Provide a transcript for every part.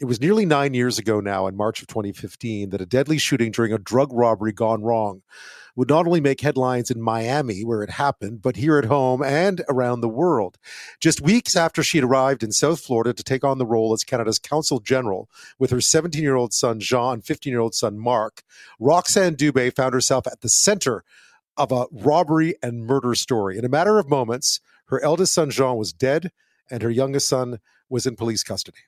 It was nearly nine years ago now, in March of 2015, that a deadly shooting during a drug robbery gone wrong would not only make headlines in Miami, where it happened, but here at home and around the world. Just weeks after she'd arrived in South Florida to take on the role as Canada's Consul General with her 17 year old son, Jean, and 15 year old son, Mark, Roxanne Dubé found herself at the center of a robbery and murder story. In a matter of moments, her eldest son, Jean, was dead, and her youngest son was in police custody.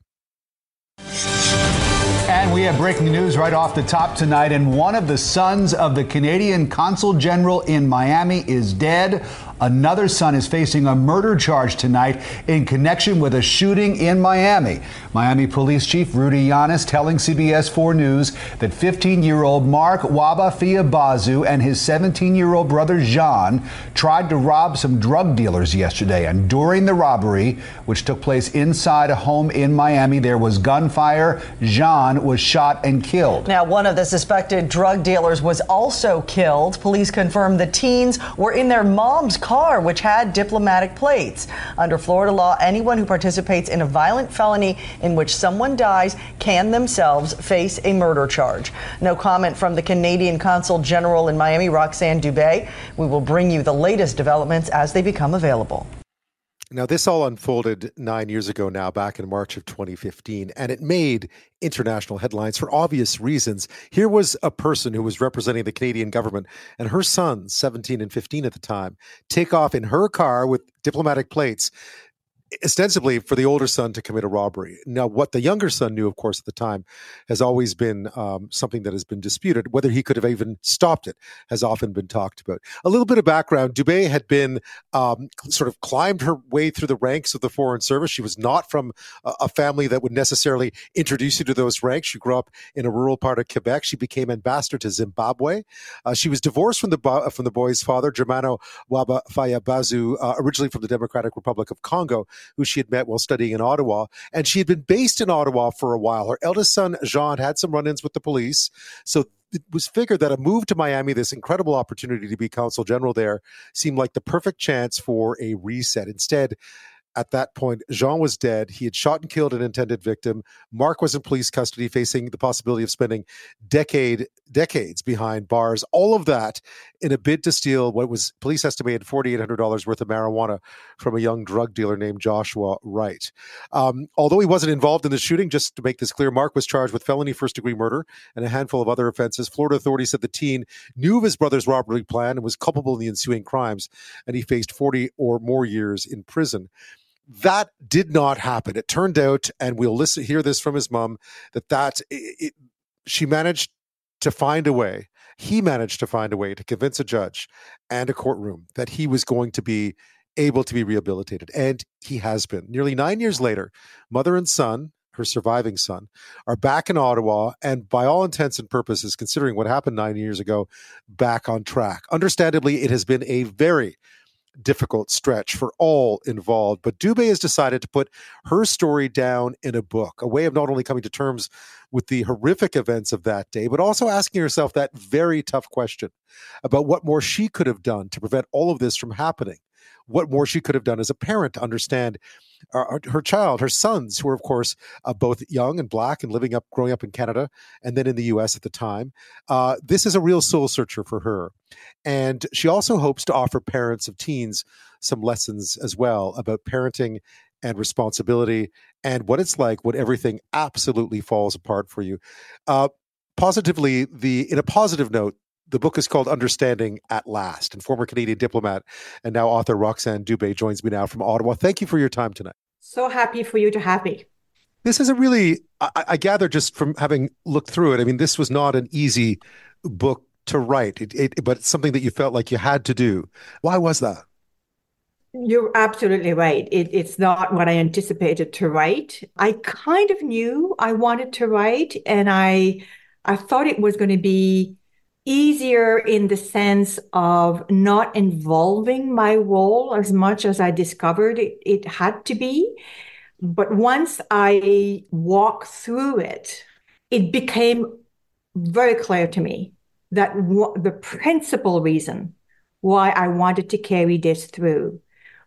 And we have breaking news right off the top tonight. And one of the sons of the Canadian Consul General in Miami is dead. Another son is facing a murder charge tonight in connection with a shooting in Miami. Miami Police Chief Rudy Llanes telling CBS 4 News that 15 year old Mark Wabafiyebazu and his 17 year old brother Jean tried to rob some drug dealers yesterday. And during the robbery, which took place inside a home in Miami, there was gunfire. Jean was shot and killed. Now, one of the suspected drug dealers was also killed. Police confirmed the teens were in their mom's car, which had diplomatic plates. Under Florida law, anyone who participates in a violent felony in which someone dies can themselves face a murder charge. No comment from the Canadian Consul General in Miami, Roxanne Dubé. We will bring you the latest developments as they become available. Now, this all unfolded nine years ago now, back in March of 2015, and it made international headlines for obvious reasons. Here was a person who was representing the Canadian government and her sons, 17 and 15 at the time, take off in her car with diplomatic plates ostensibly for the older son to commit a robbery. Now, what the younger son knew, of course, at the time, has always been um, something that has been disputed. Whether he could have even stopped it has often been talked about. A little bit of background: Dubé had been um, sort of climbed her way through the ranks of the Foreign Service. She was not from a, family that would necessarily introduce you to those ranks. She grew up in a rural part of Quebec. She became ambassador to Zimbabwe. Uh, she was divorced from the from the boy's father, Germano Waba Bazu, uh, originally from the Democratic Republic of Congo who she had met while studying in Ottawa. And she had been based in Ottawa for a while. Her eldest son, Jean, had some run ins with the police. So it was figured that a move to Miami, this incredible opportunity to be consul general there, seemed like the perfect chance for a reset. Instead, at that point, Jean was dead. He had shot and killed an intended victim. Mark was in police custody, facing the possibility of spending decade decades behind bars. All of that in a bid to steal what was police estimated forty eight hundred dollars worth of marijuana from a young drug dealer named Joshua Wright. Um, although he wasn't involved in the shooting, just to make this clear, Mark was charged with felony first degree murder and a handful of other offenses. Florida authorities said the teen knew of his brother's robbery plan and was culpable in the ensuing crimes, and he faced forty or more years in prison that did not happen. It turned out, and we'll listen hear this from his mom, that that it, it, she managed to find a way. He managed to find a way to convince a judge and a courtroom that he was going to be able to be rehabilitated, and he has been. Nearly nine years later, mother and son, her surviving son, are back in Ottawa, and by all intents and purposes, considering what happened nine years ago, back on track. Understandably, it has been a very difficult stretch for all involved. But Dubé has decided to put her story down in a book, a way of not only coming to terms with the horrific events of that day, but also asking herself that very tough question about what more she could have done to prevent all of this from happening. What more she could have done as a parent to understand uh, her child, her sons, who were, of course, uh, both young and black and living up, growing up in Canada and then in the US at the time. Uh, this is a real soul searcher for her. And she also hopes to offer parents of teens some lessons as well about parenting and responsibility and what it's like when everything absolutely falls apart for you. Uh, positively, the in a positive note, the book is called Understanding at Last, and former Canadian diplomat and now author Roxanne Dubé joins me now from Ottawa. Thank you for your time tonight. So happy for you to have me. This is a really, I, I gather just from having looked through it, I mean, this was not an easy book to write, it, it, but it's something that you felt like you had to do. Why was that? You're absolutely right. It, it's not what I anticipated to write. I kind of knew I wanted to write, and I I thought it was going to be easier in the sense of not involving my role as much as I discovered it, it had to be. But once I walked through it, it became very clear to me that w- the principal reason why I wanted to carry this through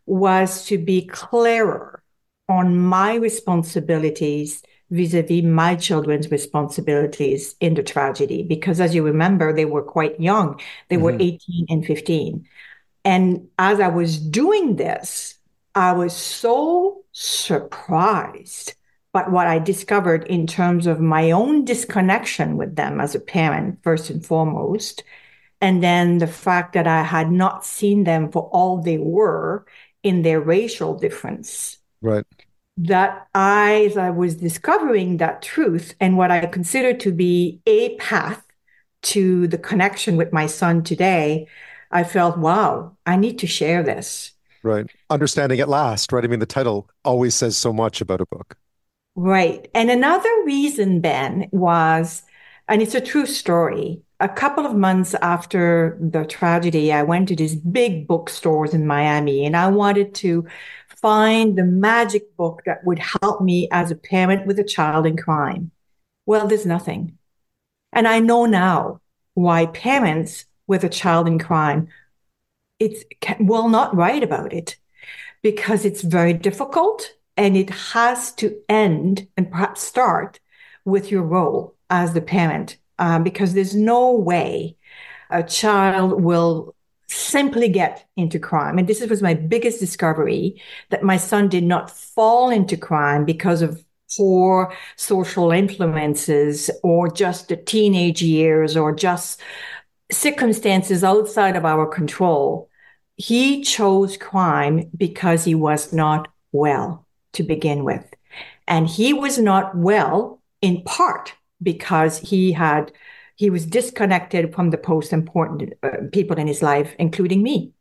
was to be clearer on my responsibilities vis-a-vis my children's responsibilities in the tragedy because as you remember they were quite young. They mm-hmm. were 18 and 15 and as i was doing this i was so surprised by what i discovered in terms of my own disconnection with them as a parent first and foremost and then the fact that i had not seen them for all they were in their racial difference. Right that I, as I was discovering that truth and what I consider to be a path to the connection with my son today, I felt, wow, I need to share this. Right. Understanding at last, right? I mean, the title always says so much about a book. Right. And another reason, Ben, was, and it's a true story. A couple of months after the tragedy, I went to these big bookstores in Miami and I wanted to find the magic book that would help me as a parent with a child in crime? Well, there's nothing. And I know now why parents with a child in crime it's will not write about it because it's very difficult and it has to end and perhaps start with your role as the parent um, because there's no way a child will simply get into crime. And this was my biggest discovery that my son did not fall into crime because of poor social influences or just the teenage years or just circumstances outside of our control. He chose crime because he was not well to begin with. And he was not well in part because he had he was disconnected from the most important uh, people in his life, including me.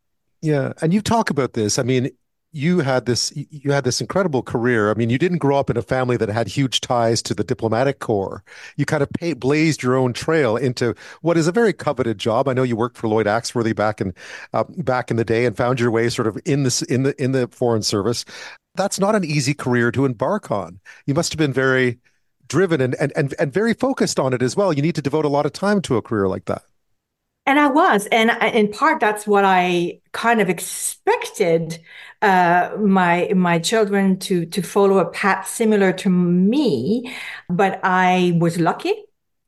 Yeah, and you talk about this. I mean, you had this you had this incredible career. I mean, you didn't grow up in a family that had huge ties to the diplomatic corps. You kind of pay, blazed your own trail into what is a very coveted job. I know you worked for Lloyd Axworthy back in uh, back in the day and found your way sort of in this in the in the foreign service. That's not an easy career to embark on. You must have been very driven and, and, and, and very focused on it as well. You need to devote a lot of time to a career like that. And I was, and in part, that's what I kind of expected uh, my my children to to follow a path similar to me. But I was lucky.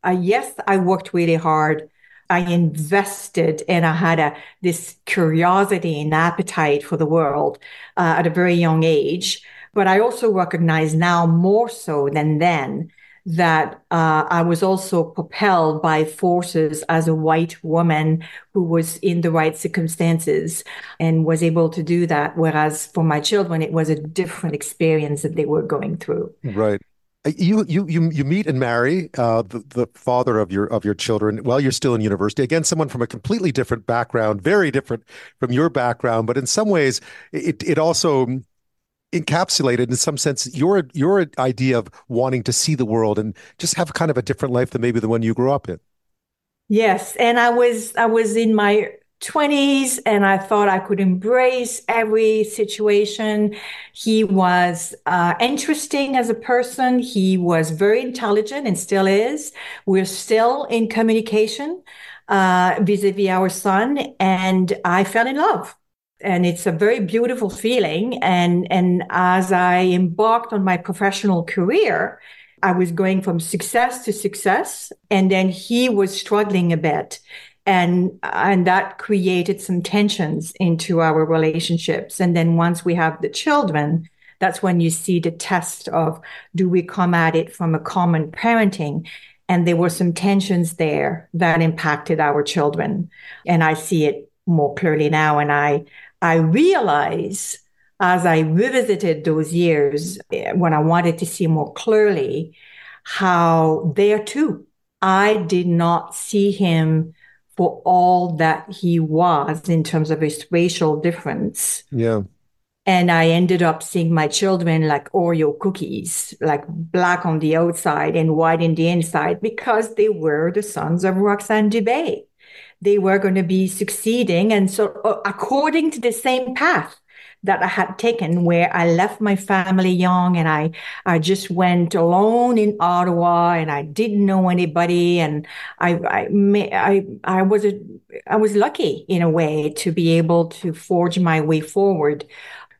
Uh, yes, I worked really hard. I invested, and I had a this curiosity and appetite for the world uh, at a very young age. But I also recognize now more so than then that uh, I was also propelled by forces as a white woman who was in the right circumstances and was able to do that. Whereas for my children, it was a different experience that they were going through. Right. Uh, you you you you meet and marry uh, the the father of your of your children while you're still in university. Again, someone from a completely different background, very different from your background, but in some ways, it it also encapsulated in some sense your your idea of wanting to see the world and just have kind of a different life than maybe the one you grew up in. Yes, and I was I was in my 20s and I thought I could embrace every situation. He was uh, interesting as a person. He was very intelligent and still is. We're still in communication uh, vis-a-vis our son and I fell in love and it's a very beautiful feeling. And, and as I embarked on my professional career, I was going from success to success. And then he was struggling a bit. And, and that created some tensions into our relationships. And then once we have the children, that's when you see the test of do we come at it from a common parenting? And there were some tensions there that impacted our children. And I see it more clearly now. And I, I realize as I revisited those years eh, when I wanted to see more clearly how there too, I did not see him for all that he was in terms of his racial difference. Yeah. And I ended up seeing my children like Oreo cookies, like black on the outside and white in the inside, because they were the sons of Roxanne Dubé they were going to be succeeding. And so, uh, according to the same path that I had taken, where I left my family young and I, I just went alone in Ottawa and I didn't know anybody. And I, I, I, I was, a, I was lucky in a way to be able to forge my way forward,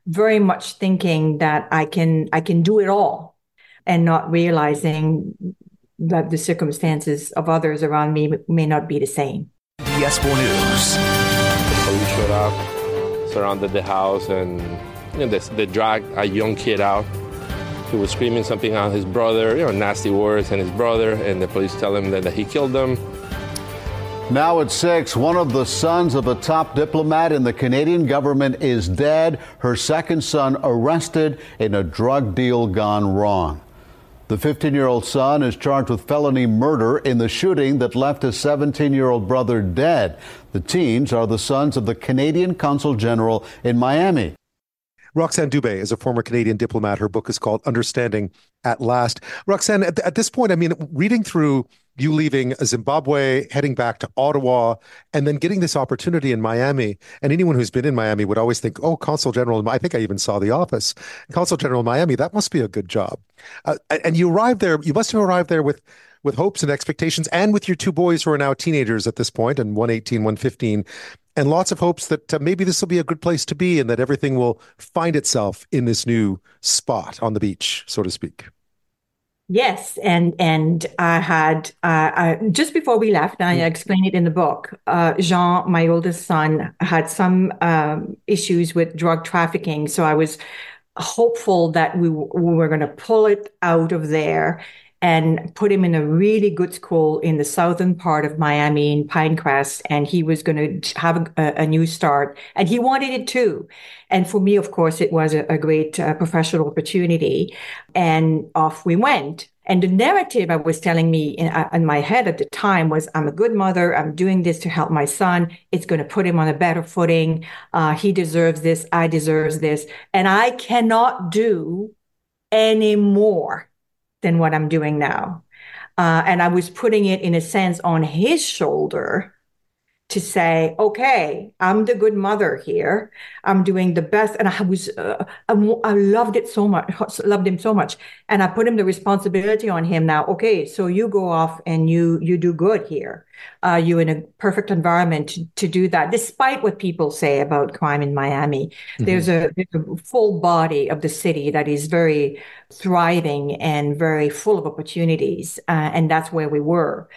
very much thinking that I can, I can do it all and not realizing that the circumstances of others around me may not be the same. CBS 4 News. The police showed up, surrounded the house, and you know, they, they dragged a young kid out. He was screaming something at his brother, you know, nasty words, and his brother, and the police tell him that, that he killed them. Now at six, one of the sons of a top diplomat in the Canadian government is dead. Her second son arrested in a drug deal gone wrong. The 15 year old son is charged with felony murder in the shooting that left his 17 year old brother dead. The teens are the sons of the Canadian Consul General in Miami. Roxanne Dubé is a former Canadian diplomat. Her book is called Understanding at Last. Roxanne, at, at, this point, I mean, reading through you leaving Zimbabwe, heading back to Ottawa, and then getting this opportunity in Miami. And anyone who's been in Miami would always think, oh, Consul General, I think I even saw the office. Consul General Miami, that must be a good job. Uh, and you arrived there, you must have arrived there with with hopes and expectations and with your two boys who are now teenagers at this point and 118 115 and lots of hopes that uh, maybe this will be a good place to be and that everything will find itself in this new spot on the beach, so to speak. Yes, and and I had uh, I, just before we left, I mm. explained it in the book. Uh, Jean, my oldest son, had some um, issues with drug trafficking, so I was hopeful that we, we were going to pull it out of there and put him in a really good school in the southern part of Miami in Pinecrest. And he was going to have a, a, new start and he wanted it too. And for me, of course, it was a, a great uh, professional opportunity and off we went. And the narrative I was telling me in, uh, in, my head at the time was, I'm a good mother. I'm doing this to help my son. It's going to put him on a better footing. Uh, he deserves this. I deserves this. And I cannot do any more than what I'm doing now. Uh, and I was putting it in a sense on his shoulder to say, okay, I'm the good mother here. I'm doing the best. And I was, uh, I, I, loved it so much, loved him so much. And I put him the responsibility on him now. Okay. So you go off and you, you do good here. Uh, you in a perfect environment to, to, do that, despite what people say about crime in Miami. Mm-hmm. There's, a, there's a full body of the city that is very thriving and very full of opportunities. Uh, and that's where we were.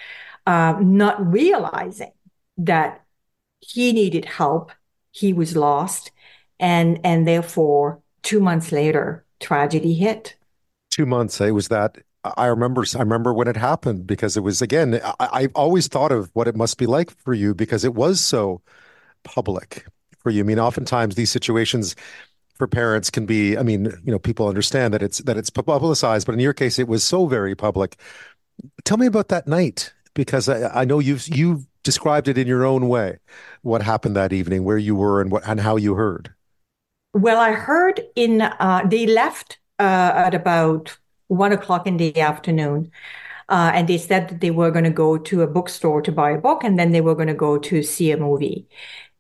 Uh, not realizing that he needed help. He was lost. And, and therefore, two months later, tragedy hit. Two months. It was that I remember I remember when it happened because it was again I, have always thought of what it must be like for you because it was so public for you. I mean, oftentimes these situations for parents can be. I mean, you know, people understand that it's that it's publicized, but in your case, it was so very public. Tell me about that night because I, I know you've you've described it in your own way. What happened that evening, where you were, and what and how you heard. Well, I heard in uh, they left uh, at about one o'clock in the afternoon. Uh, and they said that they were going to go to a bookstore to buy a book and then they were going to go to see a movie.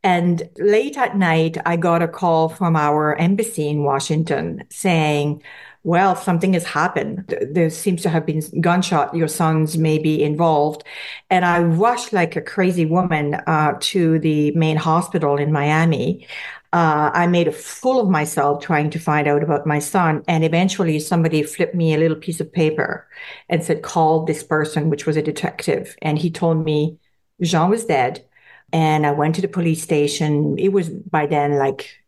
And late at night, I got a call from our embassy in Washington saying, well, something has happened. There seems to have been gunshot. Your sons may be involved. And I rushed like a crazy woman uh, to the main hospital in Miami. Uh, I made a fool of myself trying to find out about my son. And eventually somebody flipped me a little piece of paper and said, call this person, which was a detective. And he told me Jean was dead. And I went to the police station. It was by then like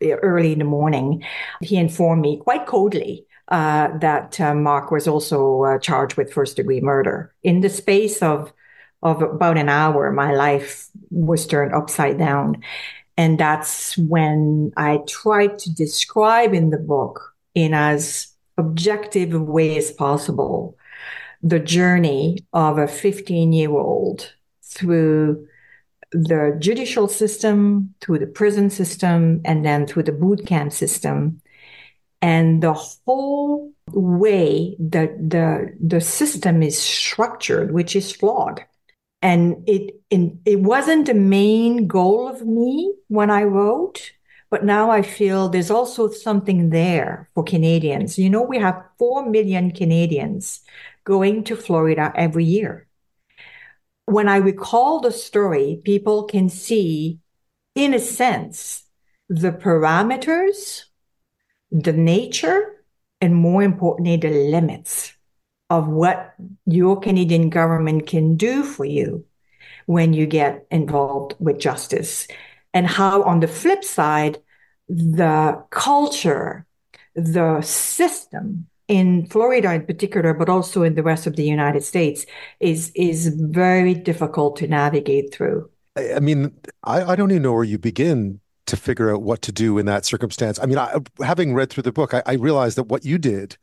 early in the morning, he informed me quite coldly uh, that uh, Mark was also uh, charged with first degree murder. In the space of of about an hour, my life was turned upside down, and that's when I tried to describe in the book in as objective a way as possible the journey of a 15 year old through the judicial system, through the prison system, and then through the boot camp system. And the whole way that the, the system is structured, which is flawed. And it, in, it wasn't the main goal of me when I wrote, but now I feel there's also something there for Canadians. You know, we have 4 million Canadians going to Florida every year when I recall the story, people can see, in a sense, the parameters, the nature, and more importantly, the limits of what your Canadian government can do for you when you get involved with justice. And how, on the flip side, the culture, the system in Florida in particular, but also in the rest of the United States, is is very difficult to navigate through. I mean, I, I don't even know where you begin to figure out what to do in that circumstance. I mean, I, having read through the book, I, I, realized that what you did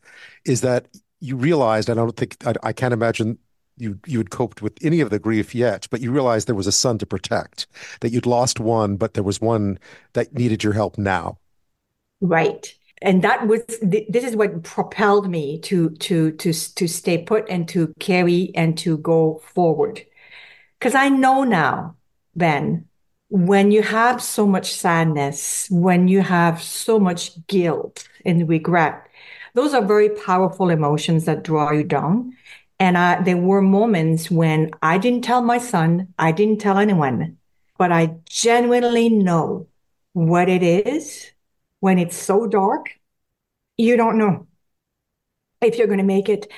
is that you realized, and I don't think I, I can't imagine you you had coped with any of the grief yet, but you realized there was a son to protect, that you'd lost one, but there was one that needed your help now. Right. And that was this is what propelled me to to to to stay put and to carry and to go forward. Because I know now, Ben, when you have so much sadness, when you have so much guilt and regret, those are very powerful emotions that draw you down. And I, there were moments when I didn't tell my son, I didn't tell anyone, but I genuinely know what it is when it's so dark. You don't know if you're going to make it.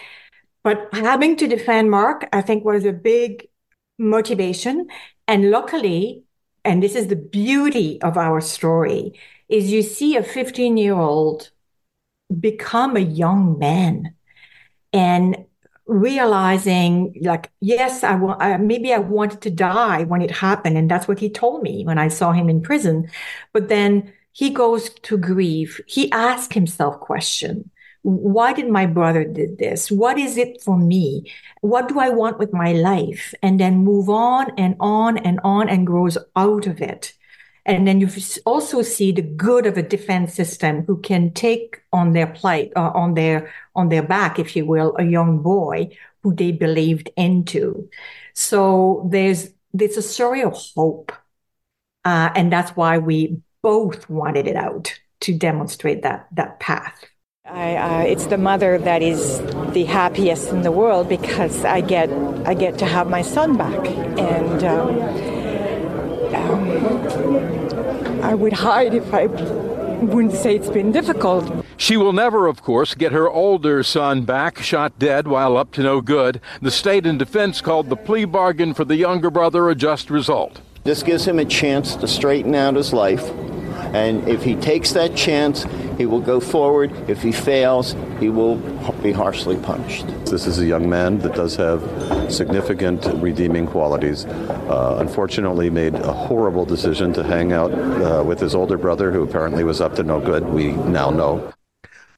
But having to defend Mark, I think was a big motivation. And luckily, and this is the beauty of our story, is you see a 15 year old become a young man and realizing like yes i maybe i wanted to die when it happened and that's what he told me when i saw him in prison but then he goes to grieve he asks himself question. Why did my brother did this? What is it for me? What do i want with my life? And then move on and on and on and grows out of it. And then you also see the good of a defense system who can take on their plight uh, on their on their back if you will a young boy who they believed into. So there's there's a story of hope. Uh, and that's why we both wanted it out to demonstrate that that path I, uh, it's the mother that is the happiest in the world because I get I get to have my son back, and um, um, I would hide if I wouldn't say it's been difficult. She will never, of course, get her older son back, shot dead while up to no good. The state and defense called the plea bargain for the younger brother a just result. This gives him a chance to straighten out his life and if he takes that chance, he will go forward. If he fails, he will be harshly punished. This is a young man that does have significant redeeming qualities. Uh, unfortunately, made a horrible decision to hang out uh, with his older brother, who apparently was up to no good. We now know.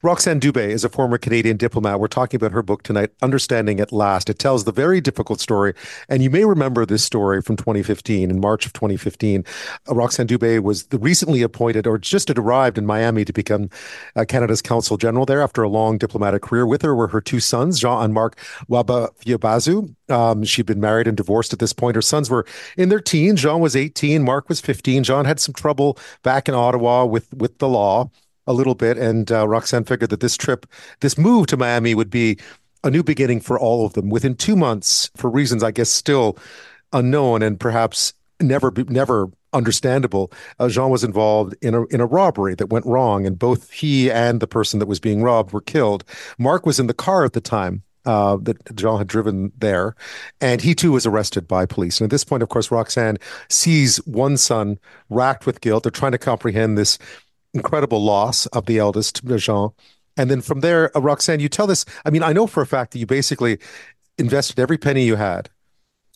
Roxanne Dubé is a former Canadian diplomat. We're talking about her book tonight, Understanding at Last. It tells the very difficult story. And you may remember this story from 2015, in March of 2015. Uh, Roxanne Dubé was recently appointed or just had arrived in Miami to become uh, Canada's consul general there after a long diplomatic career. With her were her two sons, Jean and Marc Wabafiyebazu. Um, she'd been married and divorced at this point. Her sons were in their teens. Jean was 18. Marc was 15. Jean had some trouble back in Ottawa with, with the law a little bit, and uh, Roxanne figured that this trip, this move to Miami, would be a new beginning for all of them. Within two months, for reasons I guess still unknown and perhaps never never understandable, uh, Jean was involved in a in a robbery that went wrong, and both he and the person that was being robbed were killed. Mark was in the car at the time. Uh, that Jean had driven there, and he too was arrested by police. And at this point, of course, Roxanne sees one son racked with guilt. They're trying to comprehend this incredible loss of the eldest, Jean. And then from there, uh, Roxanne, you tell this. I mean, I know for a fact that you basically invested every penny you had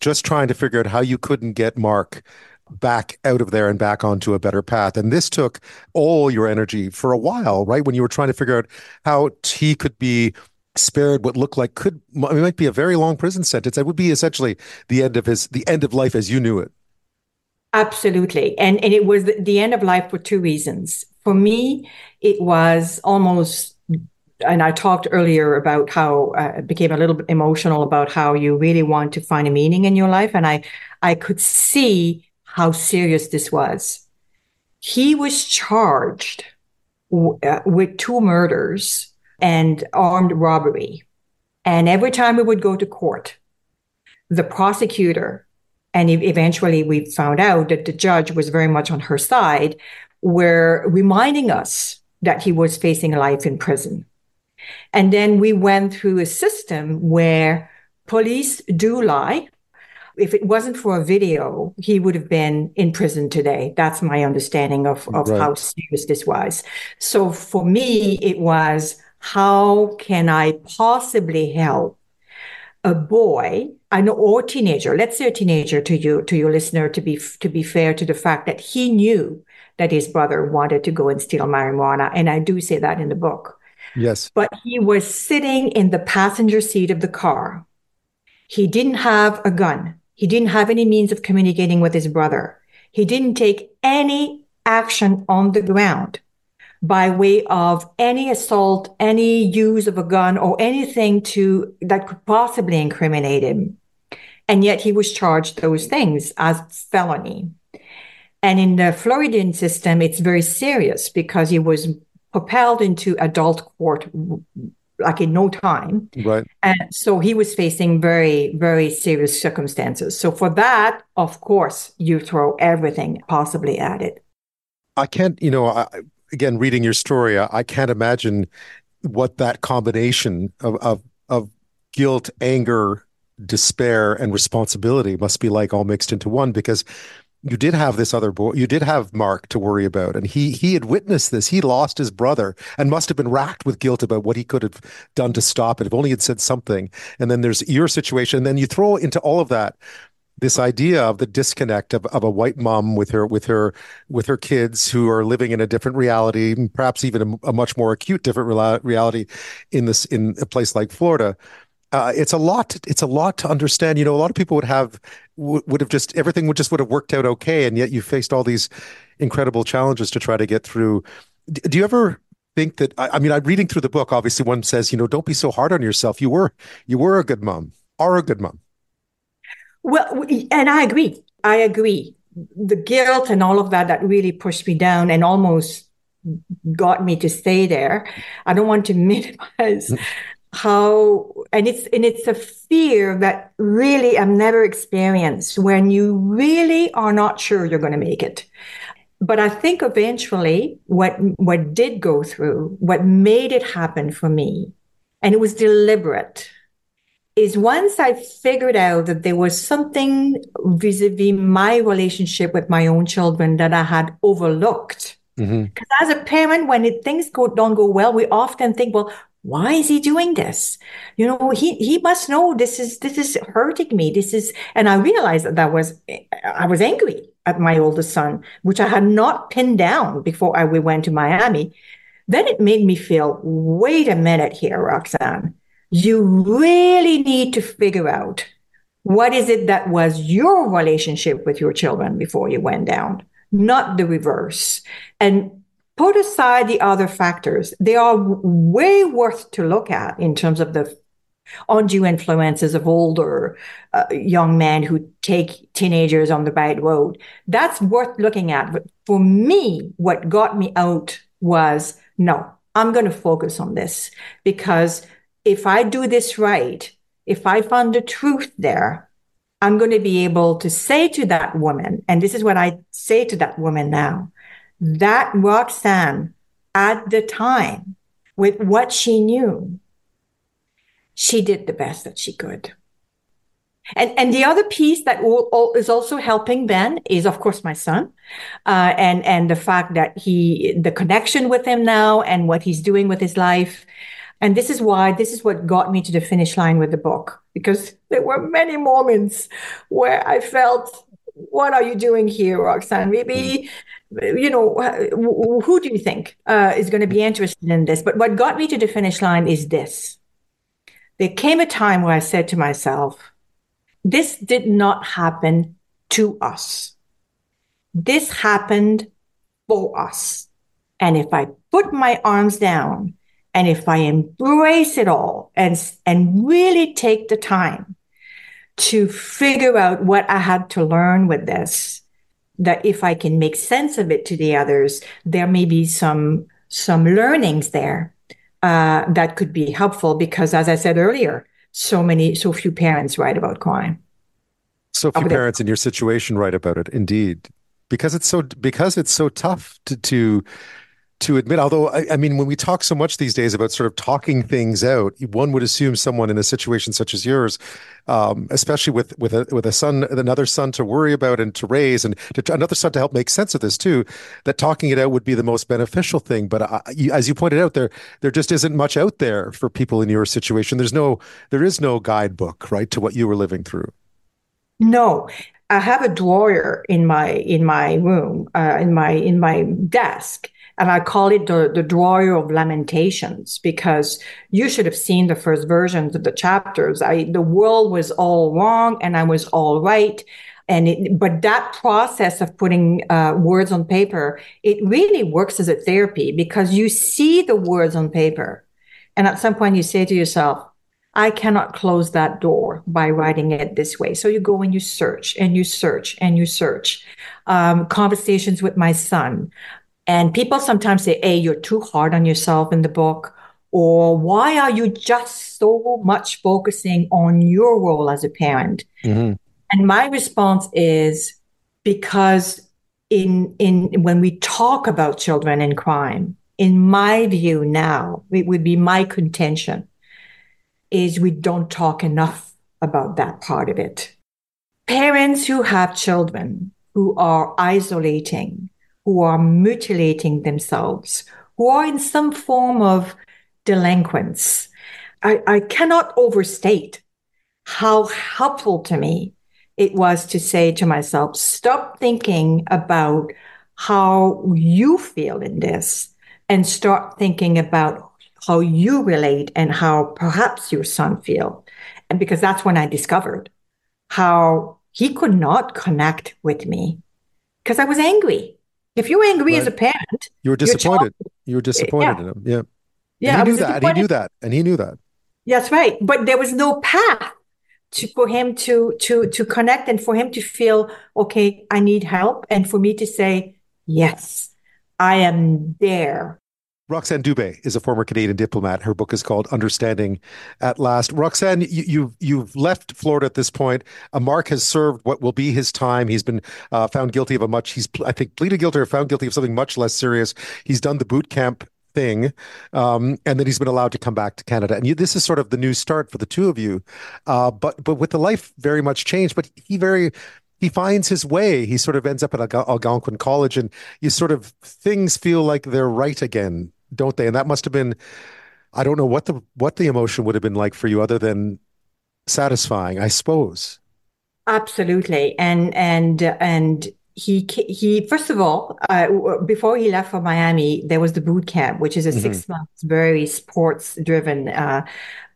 just trying to figure out how you couldn't get Mark back out of there and back onto a better path. And this took all your energy for a while, right? When you were trying to figure out how he could be spared what looked like could it might be a very long prison sentence. That would be essentially the end of his the end of life as you knew it. Absolutely. And and it was the end of life for two reasons. For me, it was almost, and I talked earlier about how uh, I became a little bit emotional about how you really want to find a meaning in your life. And I, I could see how serious this was. He was charged w- uh, with two murders and armed robbery. And every time we would go to court, the prosecutor, and eventually we found out that the judge was very much on her side, were reminding us that he was facing life in prison. And then we went through a system where police do lie. If it wasn't for a video, he would have been in prison today. That's my understanding of, of right. how serious this was. So for me, it was how can I possibly help a boy I know, or teenager, let's say a teenager to you, to your listener, to be, to be fair to the fact that he knew that his brother wanted to go and steal marijuana. And I do say that in the book. Yes. But he was sitting in the passenger seat of the car. He didn't have a gun. He didn't have any means of communicating with his brother. He didn't take any action on the ground by way of any assault, any use of a gun or anything to that could possibly incriminate him. And yet he was charged those things as felony. And in the Floridian system, it's very serious because he was propelled into adult court like in no time. Right. And so he was facing very, very serious circumstances. So for that, of course, you throw everything possibly at it. I can't, you know, I, again, reading your story, I, I can't imagine what that combination of, of, of guilt, anger, despair, and responsibility must be like all mixed into one because you did have this other boy you did have mark to worry about and he he had witnessed this he lost his brother and must have been racked with guilt about what he could have done to stop it if only he had said something and then there's your situation and then you throw into all of that this idea of the disconnect of, of a white mom with her with her with her kids who are living in a different reality, perhaps even a, a much more acute different reality in this in a place like Florida. Uh, it's a lot. It's a lot to understand. You know, a lot of people would have would have just everything would just would have worked out okay, and yet you faced all these incredible challenges to try to get through. Do you ever think that? I, I mean, I'm reading through the book. Obviously, one says, you know, don't be so hard on yourself. You were you were a good mom, are a good mom. Well, and I agree. I agree. The guilt and all of that that really pushed me down and almost got me to stay there. I don't want to minimize how and it's and it's a fear that really I've never experienced when you really are not sure you're going to make it. But I think eventually what what did go through, what made it happen for me, and it was deliberate is once I figured out that there was something vis-a-vis my relationship with my own children that I had overlooked. Because mm-hmm. as a parent, when it, things go, don't go well, we often think, well, why is he doing this? You know, he, he must know this is, this is hurting me. This is, and I realized that that was, I was angry at my oldest son, which I had not pinned down before I, we went to Miami. Then it made me feel, wait a minute here, Roxanne you really need to figure out what is it that was your relationship with your children before you went down, not the reverse. And put aside the other factors. They are way worth to look at in terms of the undue influences of older uh, young men who take teenagers on the right road. That's worth looking at. But for me, what got me out was no, I'm going to focus on this because if I do this right, if I find the truth there, I'm going to be able to say to that woman, and this is what I say to that woman now, that Roxanne at the time, with what she knew, she did the best that she could. And and the other piece that is also helping Ben is, of course, my son, uh, and and the fact that he the connection with him now and what he's doing with his life. And this is why, this is what got me to the finish line with the book, because there were many moments where I felt, what are you doing here, Roxanne? Maybe, you know, who do you think uh, is going to be interested in this? But what got me to the finish line is this. There came a time where I said to myself, this did not happen to us. This happened for us. And if I put my arms down and if I embrace it all and, and really take the time to figure out what I had to learn with this, that if I can make sense of it to the others, there may be some, some learnings there, uh, that could be helpful because as I said earlier, so many, so few parents write about crime. So few parents in your situation write about it, indeed, because it's so because it's so tough to to to admit. Although, I, I, mean, when we talk so much these days about sort of talking things out, one would assume someone in a situation such as yours, um, especially with with a with a son, another son to worry about and to raise, and to, another son to help make sense of this too, that talking it out would be the most beneficial thing. But uh, you, as you pointed out, there there just isn't much out there for people in your situation. There's no there is no guidebook, right, to what you were living through. No, I have a drawer in my in my room, uh, in my in my desk, and I call it the the drawer of lamentations because you should have seen the first versions of the chapters. I the world was all wrong and I was all right. And it, but that process of putting uh, words on paper, it really works as a therapy because you see the words on paper, and at some point you say to yourself, I cannot close that door by writing it this way. So you go and you search and you search and you search. Um, conversations with my son. And people sometimes say, hey, you're too hard on yourself in the book. Or why are you just so much focusing on your role as a parent? Mm-hmm. And my response is because in in when we talk about children and crime, in my view now, it would be my contention is we don't talk enough about that part of it. Parents who have children who are isolating, who are mutilating themselves, who are in some form of delinquents, I, I cannot overstate how helpful to me it was to say to myself, stop thinking about how you feel in this and start thinking about how you relate and how perhaps your son feel. And because that's when I discovered how he could not connect with me because I was angry. If you're angry right. as a parent, you were disappointed. Child, you were disappointed yeah. in him. Yeah. Yeah. And he knew that. And he knew that. And he knew that. That's right. But there was no path to for him to to to connect and for him to feel, okay, I need help. And for me to say, yes, I am there Roxanne Dubé is a former Canadian diplomat. Her book is called Understanding at Last. Roxanne, you, you've you've left Florida at this point. Uh, Mark has served what will be his time. He's been uh, found guilty of a much. He's I think pleaded guilty or found guilty of something much less serious. He's done the boot camp thing, um, and then he's been allowed to come back to Canada. And you, this is sort of the new start for the two of you. Uh, but but with the life very much changed. But he very he finds his way. He sort of ends up at Algonquin College, and you sort of things feel like they're right again don't they? And that must have been I don't know what the what the emotion would have been like for you other than satisfying, I suppose. Absolutely. And and and he he first of all uh, before he left for Miami there was the boot camp which is a mm-hmm. 6 months very sports driven uh,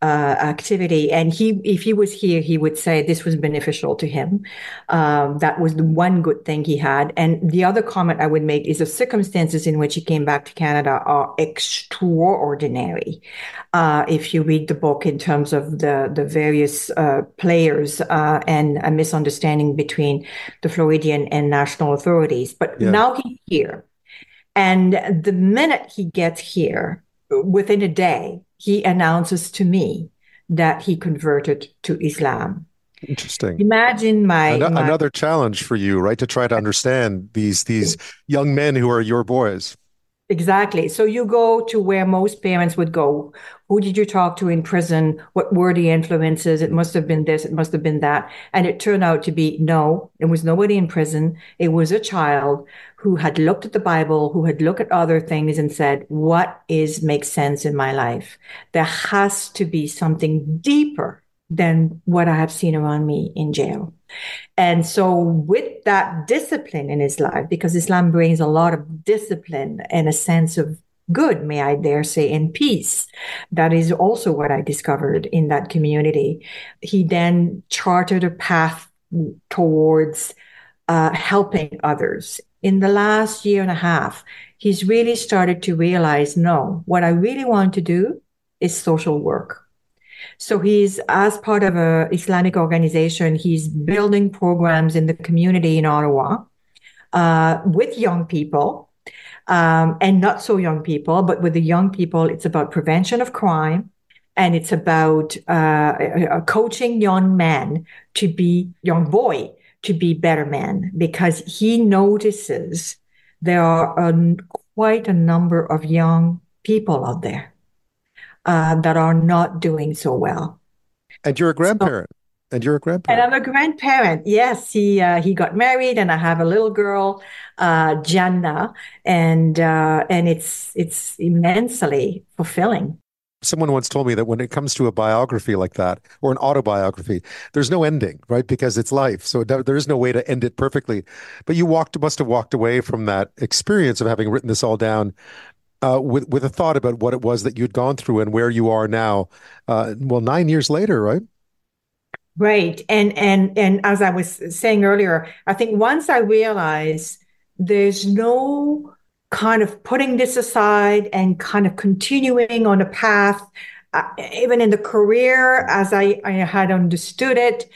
uh, activity. And he, if he was here, he would say this was beneficial to him. Um, that was the one good thing he had. And the other comment I would make is the circumstances in which he came back to Canada are extraordinary. Uh, if you read the book in terms of the the various uh, players uh, and a misunderstanding between the Floridian and national authorities, but yeah. now he's here. And the minute he gets here, within a day, he announces to me that he converted to Islam. Interesting. Imagine my, An- my, another challenge for you, right? To try to understand these these young men who are your boys. Exactly. So you go to where most parents would go. Who did you talk to in prison? What were the influences? It must have been this, it must have been that. And it turned out to be no, it was nobody in prison. It was a child who had looked at the Bible, who had looked at other things and said, what is makes sense in my life? There has to be something deeper than what I have seen around me in jail. And so with that discipline in his life, because Islam brings a lot of discipline and a sense of good, may I dare say, and peace. That is also what I discovered in that community. He then charted a path towards uh, helping others. In the last year and a half, he's really started to realize, no, what I really want to do is social work. So he's, as part of a Islamic organization, he's building programs in the community in Ottawa uh, with young people um, and not so young people, but with the young people, it's about prevention of crime and it's about uh, coaching young men to be young boy to be better men because he notices there are um, quite a number of young people out there uh, that are not doing so well. And you're a grandparent. So, and you're a grandparent. And I'm a grandparent. Yes, he uh, he got married, and I have a little girl, uh, Janna, and uh, and it's it's immensely fulfilling. Someone once told me that when it comes to a biography like that or an autobiography, there's no ending, right? Because it's life, so there is no way to end it perfectly. But you walked must have walked away from that experience of having written this all down uh, with with a thought about what it was that you'd gone through and where you are now. Uh, well, nine years later, right? Right. And and and as I was saying earlier, I think once I realized there's no kind of putting this aside and kind of continuing on a path, uh, even in the career as I, I had understood it,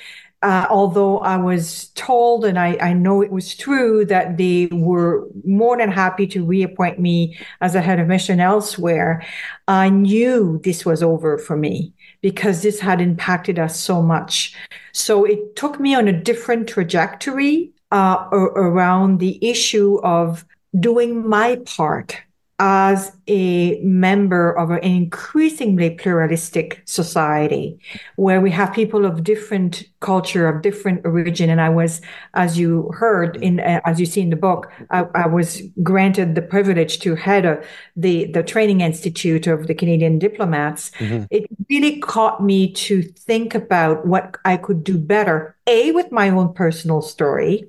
uh, although I was told, and I, I know it was true, that they were more than happy to reappoint me as a head of mission elsewhere, I knew this was over for me because this had impacted us so much. So it took me on a different trajectory uh, around the issue of doing my part as a member of an increasingly pluralistic society where we have people of different culture of different origin and i was as you heard in uh, as you see in the book I, I, was granted the privilege to head a, the the training institute of the canadian diplomats mm-hmm. it really caught me to think about what i could do better a with my own personal story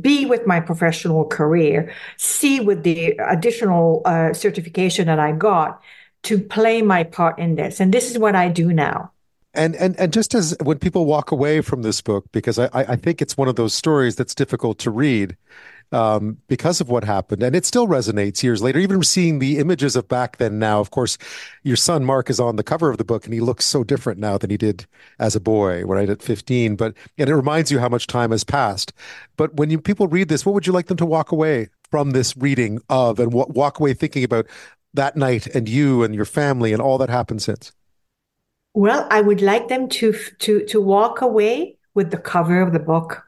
B with my professional career, C with the additional uh, certification that I got to play my part in this. And this is what I do now. And and and just as when people walk away from this book, because I I think it's one of those stories that's difficult to read um, because of what happened. And it still resonates years later, even seeing the images of back then now. Of course, your son Mark is on the cover of the book and he looks so different now than he did as a boy, right at 15. But and it reminds you how much time has passed. But when you people read this, what would you like them to walk away from this reading of and walk away thinking about that night and you and your family and all that happened since? Well, I would like them to to to walk away with the cover of the book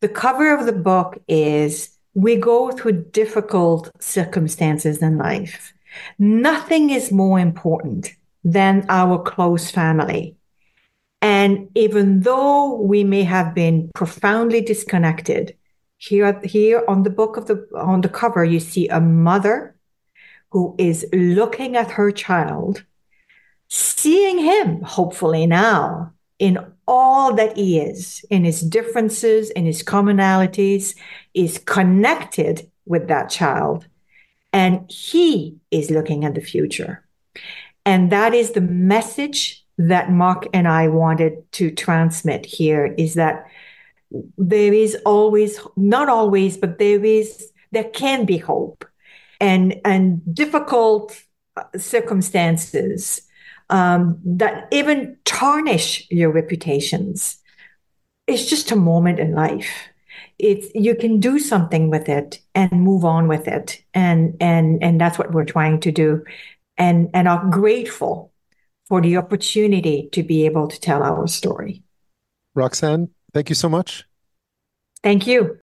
the cover of the book is we go through difficult circumstances in life. Nothing is more important than our close family. And even though we may have been profoundly disconnected, here, here on the book of the on the cover, you see a mother who is looking at her child, seeing him, hopefully now, in all that he is, in his differences, in his commonalities, is connected with that child. And he is looking at the future. And that is the message that Mark and I wanted to transmit here is that there is always, not always, but there is, there can be hope and, and difficult uh, circumstances um, that even tarnish your reputations. It's just a moment in life. It's you can do something with it and move on with it, and and and that's what we're trying to do, and and are grateful for the opportunity to be able to tell our story. Roxanne, thank you so much. Thank you.